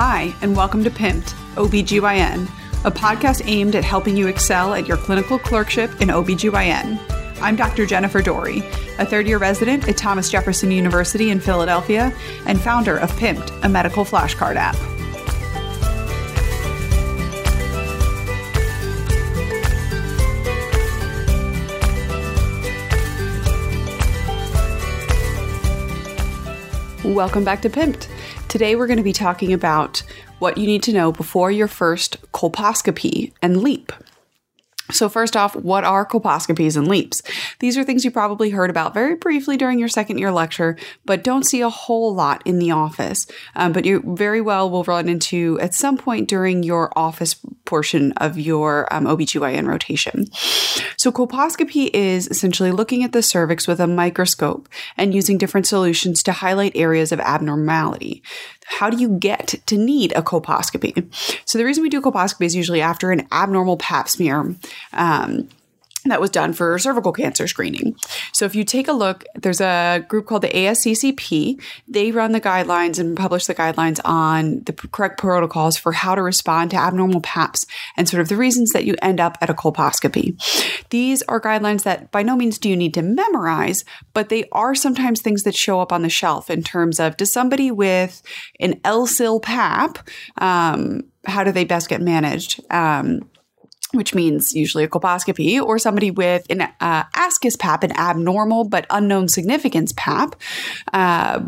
Hi, and welcome to Pimped, OBGYN, a podcast aimed at helping you excel at your clinical clerkship in OBGYN. I'm Dr. Jennifer Dory, a third year resident at Thomas Jefferson University in Philadelphia and founder of Pimped, a medical flashcard app. Welcome back to Pimped. Today we're going to be talking about what you need to know before your first colposcopy and LEEP. So, first off, what are colposcopies and LEEPs? These are things you probably heard about very briefly during your second year lecture, but don't see a whole lot in the office. Um, but you very well will run into at some point during your office portion of your um, OBGYN rotation. So, colposcopy is essentially looking at the cervix with a microscope and using different solutions to highlight areas of abnormality how do you get to need a colposcopy? So the reason we do colposcopy is usually after an abnormal pap smear. Um, that was done for cervical cancer screening. So if you take a look, there's a group called the ASCCP. They run the guidelines and publish the guidelines on the correct protocols for how to respond to abnormal PAPs and sort of the reasons that you end up at a colposcopy. These are guidelines that by no means do you need to memorize, but they are sometimes things that show up on the shelf in terms of does somebody with an LSIL PAP, um, how do they best get managed? Um, which means usually a colposcopy, or somebody with an uh, ascus pap, an abnormal but unknown significance pap, uh,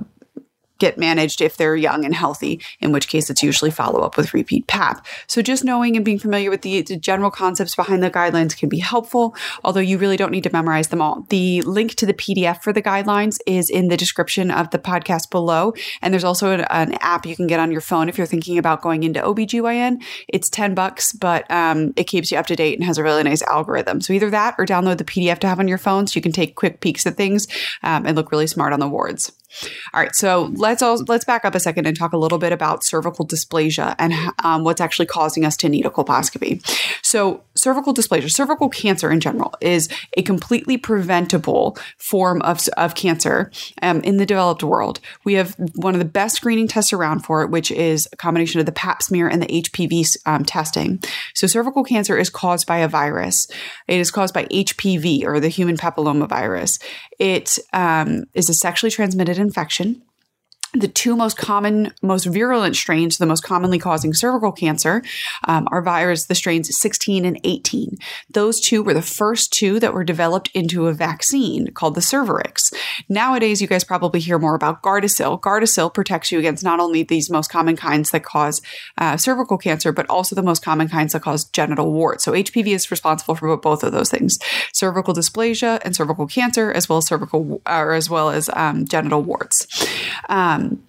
get managed if they're young and healthy, in which case it's usually follow up with repeat PAP. So just knowing and being familiar with the, the, general concepts behind the guidelines can be helpful, although you really don't need to memorize them all. The link to the PDF for the guidelines is in the description of the podcast below. And there's also an, an app you can get on your phone if you're thinking about going into OBGYN. It's 10 bucks, but um, it keeps you up to date and has a really nice algorithm. So either that or download the PDF to have on your phone so you can take quick peeks at things um, and look really smart on the wards. All right, so let's all, let's back up a second and talk a little bit about cervical dysplasia and um, what's actually causing us to need a colposcopy. So, cervical dysplasia, cervical cancer in general, is a completely preventable form of, of cancer um, in the developed world. We have one of the best screening tests around for it, which is a combination of the Pap smear and the HPV um, testing. So, cervical cancer is caused by a virus. It is caused by HPV or the human papilloma virus. It um, is a sexually transmitted infection the two most common, most virulent strains, the most commonly causing cervical cancer, um, are virus, the strains 16 and 18. Those two were the first two that were developed into a vaccine called the Cervarix. Nowadays, you guys probably hear more about Gardasil. Gardasil protects you against not only these most common kinds that cause uh, cervical cancer, but also the most common kinds that cause genital warts. So HPV is responsible for both of those things: cervical dysplasia and cervical cancer, as well as cervical, or as well as um, genital warts. Um, um,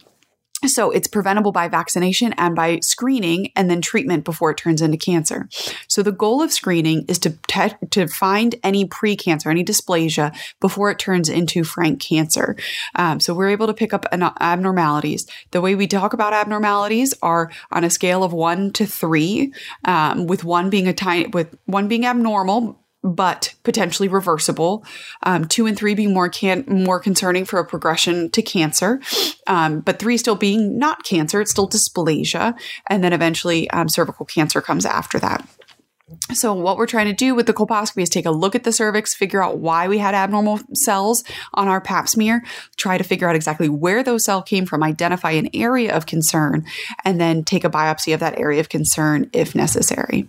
so it's preventable by vaccination and by screening and then treatment before it turns into cancer. So the goal of screening is to te- to find any precancer, any dysplasia before it turns into frank cancer. Um, so we're able to pick up an- abnormalities. The way we talk about abnormalities are on a scale of one to three, um, with one being a tiny, with one being abnormal, but potentially reversible. Um, two and three being more can more concerning for a progression to cancer, um, but three still being not cancer, it's still dysplasia, and then eventually um, cervical cancer comes after that. So, what we're trying to do with the colposcopy is take a look at the cervix, figure out why we had abnormal cells on our pap smear, try to figure out exactly where those cells came from, identify an area of concern, and then take a biopsy of that area of concern if necessary.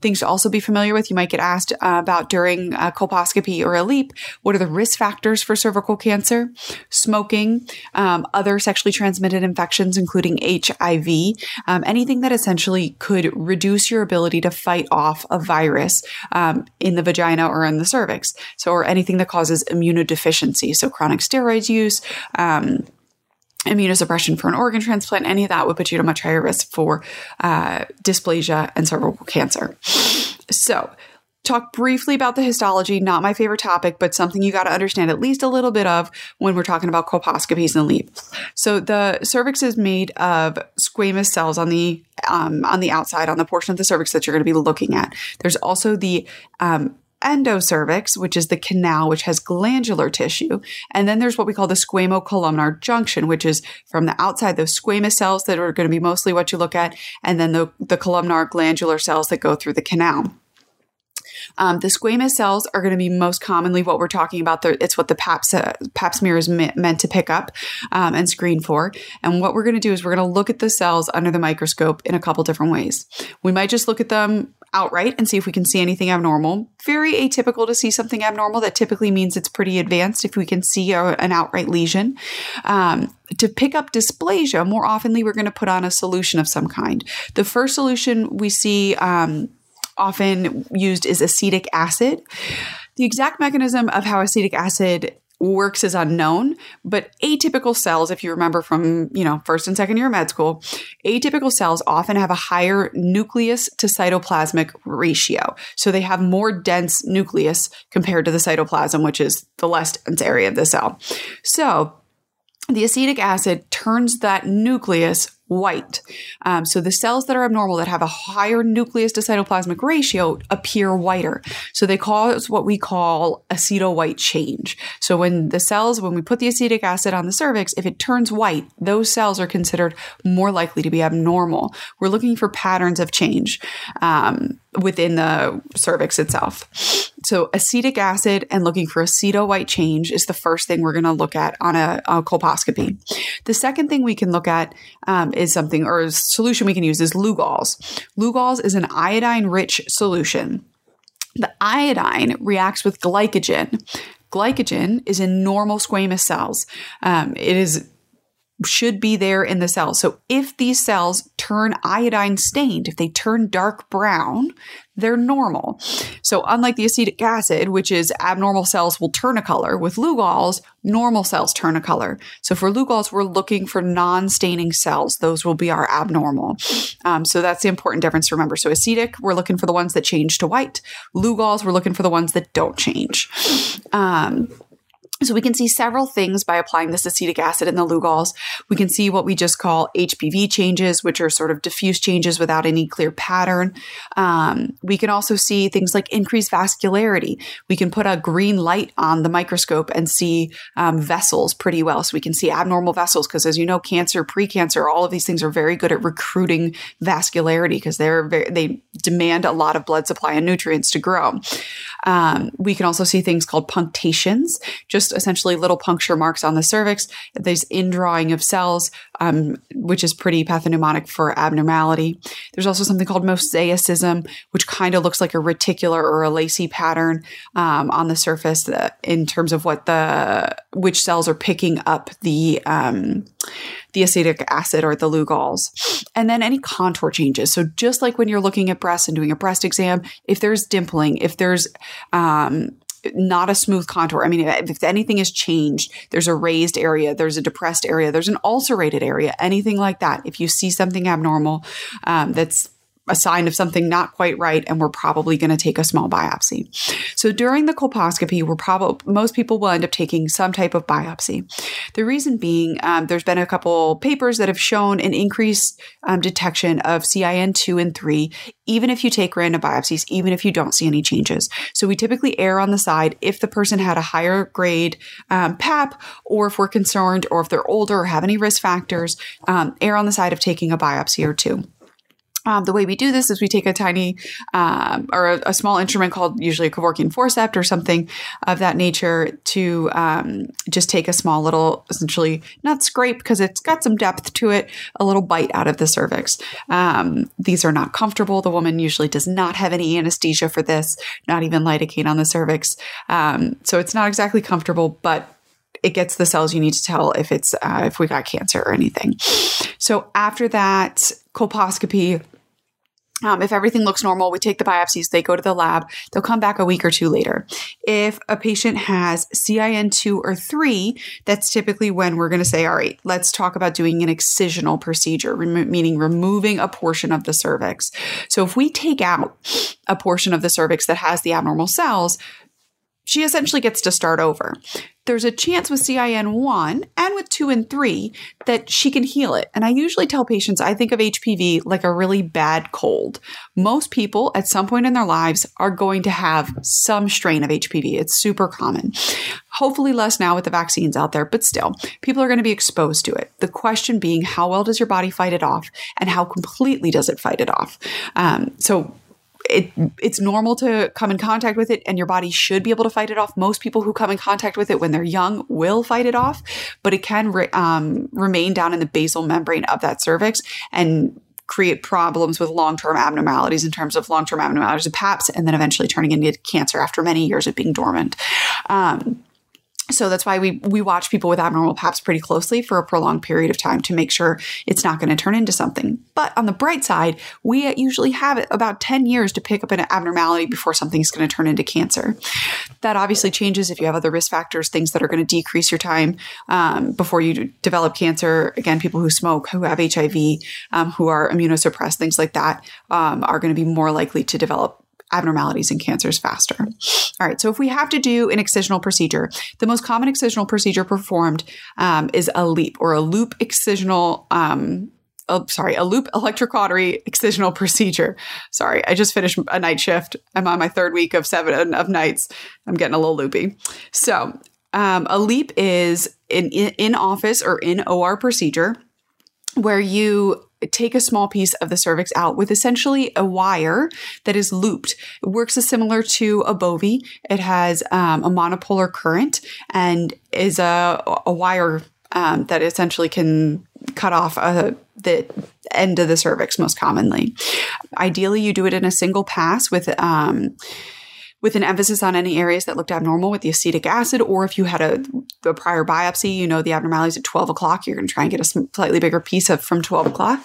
Things to also be familiar with you might get asked uh, about during a colposcopy or a LEEP what are the risk factors for cervical cancer? Smoking, um, other sexually transmitted infections, including HIV, um, anything that essentially could reduce your ability to fight off a virus um, in the vagina or in the cervix. So, or anything that causes immunodeficiency. So, chronic steroids use. Um, immunosuppression for an organ transplant, any of that would put you at a much higher risk for uh, dysplasia and cervical cancer. So, talk briefly about the histology, not my favorite topic, but something you got to understand at least a little bit of when we're talking about colposcopies and LEEP. So the cervix is made of squamous cells on the um, on the outside, on the portion of the cervix that you're going to be looking at. There's also the um, endocervix, which is the canal, which has glandular tissue. And then there's what we call the squamocolumnar junction, which is from the outside, those squamous cells that are going to be mostly what you look at, and then the, the columnar glandular cells that go through the canal. Um, the squamous cells are going to be most commonly what we're talking about. It's what the pap, pap smear is meant to pick up um, and screen for. And what we're going to do is we're going to look at the cells under the microscope in a couple different ways. We might just look at them outright and see if we can see anything abnormal. Very atypical to see something abnormal. That typically means it's pretty advanced if we can see a, an outright lesion. Um, to pick up dysplasia, more oftenly we're going to put on a solution of some kind. The first solution we see um, often used is acetic acid. The exact mechanism of how acetic acid works is unknown, but atypical cells, if you remember from, you know, first and second year med school, atypical cells often have a higher nucleus to cytoplasmic ratio. So they have more dense nucleus compared to the cytoplasm, which is the less dense area of the cell. So the acetic acid turns that nucleus white. Um, so the cells that are abnormal that have a higher nucleus to cytoplasmic ratio appear whiter. So they cause what we call aceto white change. So when the cells, when we put the acetic acid on the cervix, if it turns white, those cells are considered more likely to be abnormal. We're looking for patterns of change um, within the cervix itself. So acetic acid and looking for aceto white change is the first thing we're going to look at on a, a, colposcopy. The second thing we can look at um, is something, or a solution we can use is Lugol's. Lugol's is an iodine rich solution. The iodine reacts with glycogen. Glycogen is in normal squamous cells. Um, it is should be there in the cell. So if these cells turn iodine stained, if they turn dark brown, they're normal. So unlike the acetic acid, which is abnormal cells will turn a color, with Lugol's, normal cells turn a color. So for Lugol's, we're looking for non-staining cells. Those will be our abnormal. Um, so that's the important difference to remember. So acetic, we're looking for the ones that change to white. Lugol's, we're looking for the ones that don't change. Um, so we can see several things by applying this acetic acid in the Lugol's. We can see what we just call HPV changes, which are sort of diffuse changes without any clear pattern. Um, we can also see things like increased vascularity. We can put a green light on the microscope and see um, vessels pretty well. So we can see abnormal vessels because, as you know, cancer, precancer, all of these things are very good at recruiting vascularity because they're very, they demand a lot of blood supply and nutrients to grow. Um, we can also see things called punctations, just essentially little puncture marks on the cervix. There's indrawing of cells, um, which is pretty pathognomonic for abnormality. There's also something called mosaicism, which kind of looks like a reticular or a lacy pattern um, on the surface in terms of what the which cells are picking up the um, the acetic acid or the Lugol's. And then any contour changes. So just like when you're looking at breasts and doing a breast exam, if there's dimpling, if there's um, not a smooth contour. I mean, if anything has changed, there's a raised area, there's a depressed area, there's an ulcerated area, anything like that. If you see something abnormal um, that's a sign of something not quite right and we're probably going to take a small biopsy. So during the colposcopy, we're probably most people will end up taking some type of biopsy. The reason being, um, there's been a couple papers that have shown an increased um, detection of CIN2 and 3, even if you take random biopsies, even if you don't see any changes. So we typically err on the side if the person had a higher grade um, PAP, or if we're concerned, or if they're older or have any risk factors, um, err on the side of taking a biopsy or two. Um, the way we do this is we take a tiny um, or a, a, small instrument called usually a Kevorkian forceps or something of that nature to um, just take a small little, essentially not scrape because it's got some depth to it, a little bite out of the cervix. Um, these are not comfortable. The woman usually does not have any anesthesia for this, not even lidocaine on the cervix. Um, so it's not exactly comfortable, but it gets the cells you need to tell if it's uh, if we got cancer or anything. So after that colposcopy, um, if everything looks normal, we take the biopsies, they go to the lab, they'll come back a week or two later. If a patient has CIN2 or 3, that's typically when we're going to say, all right, let's talk about doing an excisional procedure, remo- meaning removing a portion of the cervix. So if we take out a portion of the cervix that has the abnormal cells, she essentially gets to start over. There's a chance with CIN1 and with 2 and 3 that she can heal it. And I usually tell patients I think of HPV like a really bad cold. Most people at some point in their lives are going to have some strain of HPV. It's super common. Hopefully less now with the vaccines out there, but still, people are going to be exposed to it. The question being, how well does your body fight it off and how completely does it fight it off? Um, so it it's normal to come in contact with it and your body should be able to fight it off. Most people who come in contact with it when they're young will fight it off but it can re- um, remain down in the basal membrane of that cervix and create problems with long-term abnormalities in terms of long-term abnormalities of paps and then eventually turning into cancer after many years of being dormant. Um, so that's why we we watch people with abnormal paps pretty closely for a prolonged period of time to make sure it's not going to turn into something. But on the bright side, we usually have about 10 years to pick up an abnormality before something's going to turn into cancer. That obviously changes if you have other risk factors, things that are going to decrease your time um, before you develop cancer. Again, people who smoke, who have HIV, um, who are immunosuppressed, things like that um, are going to be more likely to develop abnormalities and cancers faster. All right, so if we have to do an excisional procedure, the most common excisional procedure performed um, is a LEEP or a loop excisional. Um, oh, sorry, a loop electrocautery excisional procedure. Sorry, I just finished a night shift. I'm on my third week of seven of nights. I'm getting a little loopy. So, um, a LEEP is an in office or in OR procedure where you take a small piece of the cervix out with essentially a wire that is looped. It works as similar to a Bovie. It has um, a monopolar current and is a, a wire um, that essentially can cut off uh, the end of the cervix most commonly. Ideally, you do it in a single pass with. Um, with an emphasis on any areas that looked abnormal with the acetic acid, or if you had a, a prior biopsy, you know the abnormalities at 12 o'clock, you're going to try and get a slightly bigger piece of from 12 o'clock.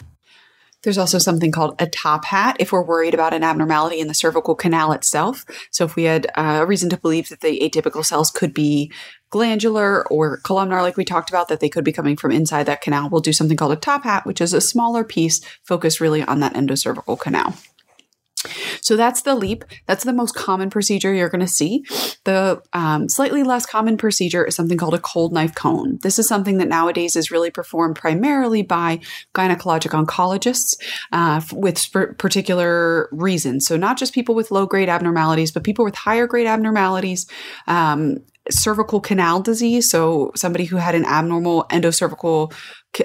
There's also something called a top hat if we're worried about an abnormality in the cervical canal itself. So, if we had uh, a reason to believe that the atypical cells could be glandular or columnar, like we talked about, that they could be coming from inside that canal, we'll do something called a top hat, which is a smaller piece focused really on that endocervical canal. So that's the LEEP. That's the most common procedure you're going to see. The um, slightly less common procedure is something called a cold knife cone. This is something that nowadays is really performed primarily by gynecologic oncologists uh, with sp- particular reasons. So not just people with low grade abnormalities, but people with higher grade abnormalities. Um, cervical canal disease, so somebody who had an abnormal endocervical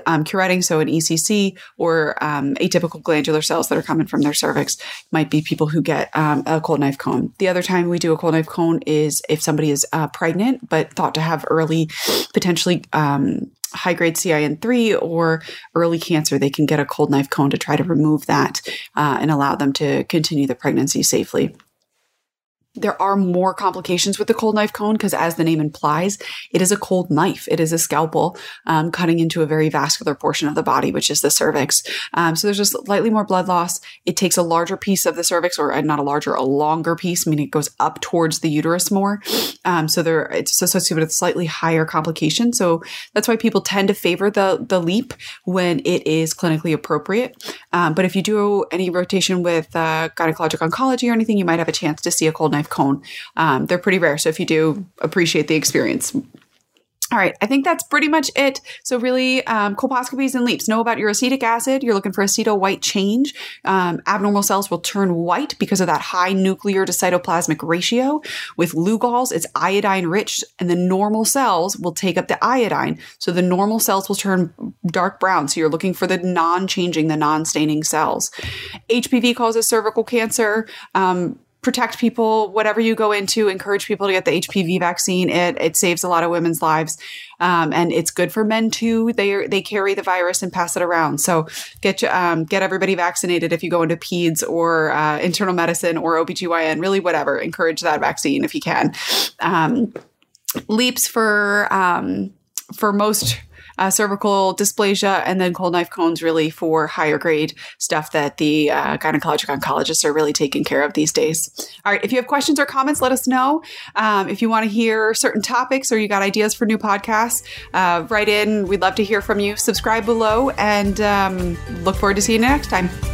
um, curetting, so an ECC, or um, atypical glandular cells that are coming from their cervix, might be people who get um, a cold knife cone. The other time we do a cold knife cone is if somebody is uh, pregnant but thought to have early, potentially um, high grade CIN3 or early cancer, they can get a cold knife cone to try to remove that uh, and allow them to continue the pregnancy safely there are more complications with the cold knife cone because, as the name implies, it is a cold knife. It is a scalpel um, cutting into a very vascular portion of the body, which is the cervix. Um, so there's just slightly more blood loss. It takes a larger piece of the cervix, or uh, not a larger, a longer piece, meaning it goes up towards the uterus more. Um, so there, it's associated with slightly higher complications. So that's why people tend to favor the the LEEP when it is clinically appropriate. Um, but if you do any rotation with uh, gynecologic oncology or anything, you might have a chance to see a cold knife cone. Um, they're pretty rare. So if you do appreciate the experience, all right, I think that's pretty much it. So, really, um, colposcopies and LEEPs Know about your acetic acid. You're looking for aceto white change. Um, abnormal cells will turn white because of that high nuclear to cytoplasmic ratio. With Lugol's, it's iodine rich, and the normal cells will take up the iodine. So, the normal cells will turn dark brown. So, you're looking for the non changing, the non staining cells. HPV causes cervical cancer. Um, protect people, whatever you go into, encourage people to get the HPV vaccine. It it saves a lot of women's lives, um, and it's good for men too. They they carry the virus and pass it around. So get um, get everybody vaccinated if you go into peds or uh, internal medicine or OBGYN, really whatever. Encourage that vaccine if you can. Um, LEEPs for um, for most uh, cervical dysplasia, and then cold knife cones really for higher grade stuff that the uh, gynecologic oncologists are really taking care of these days. All right, if you have questions or comments, let us know. Um, if you want to hear certain topics or you got ideas for new podcasts, uh, write in. We'd love to hear from you. Subscribe below and um, look forward to seeing you next time.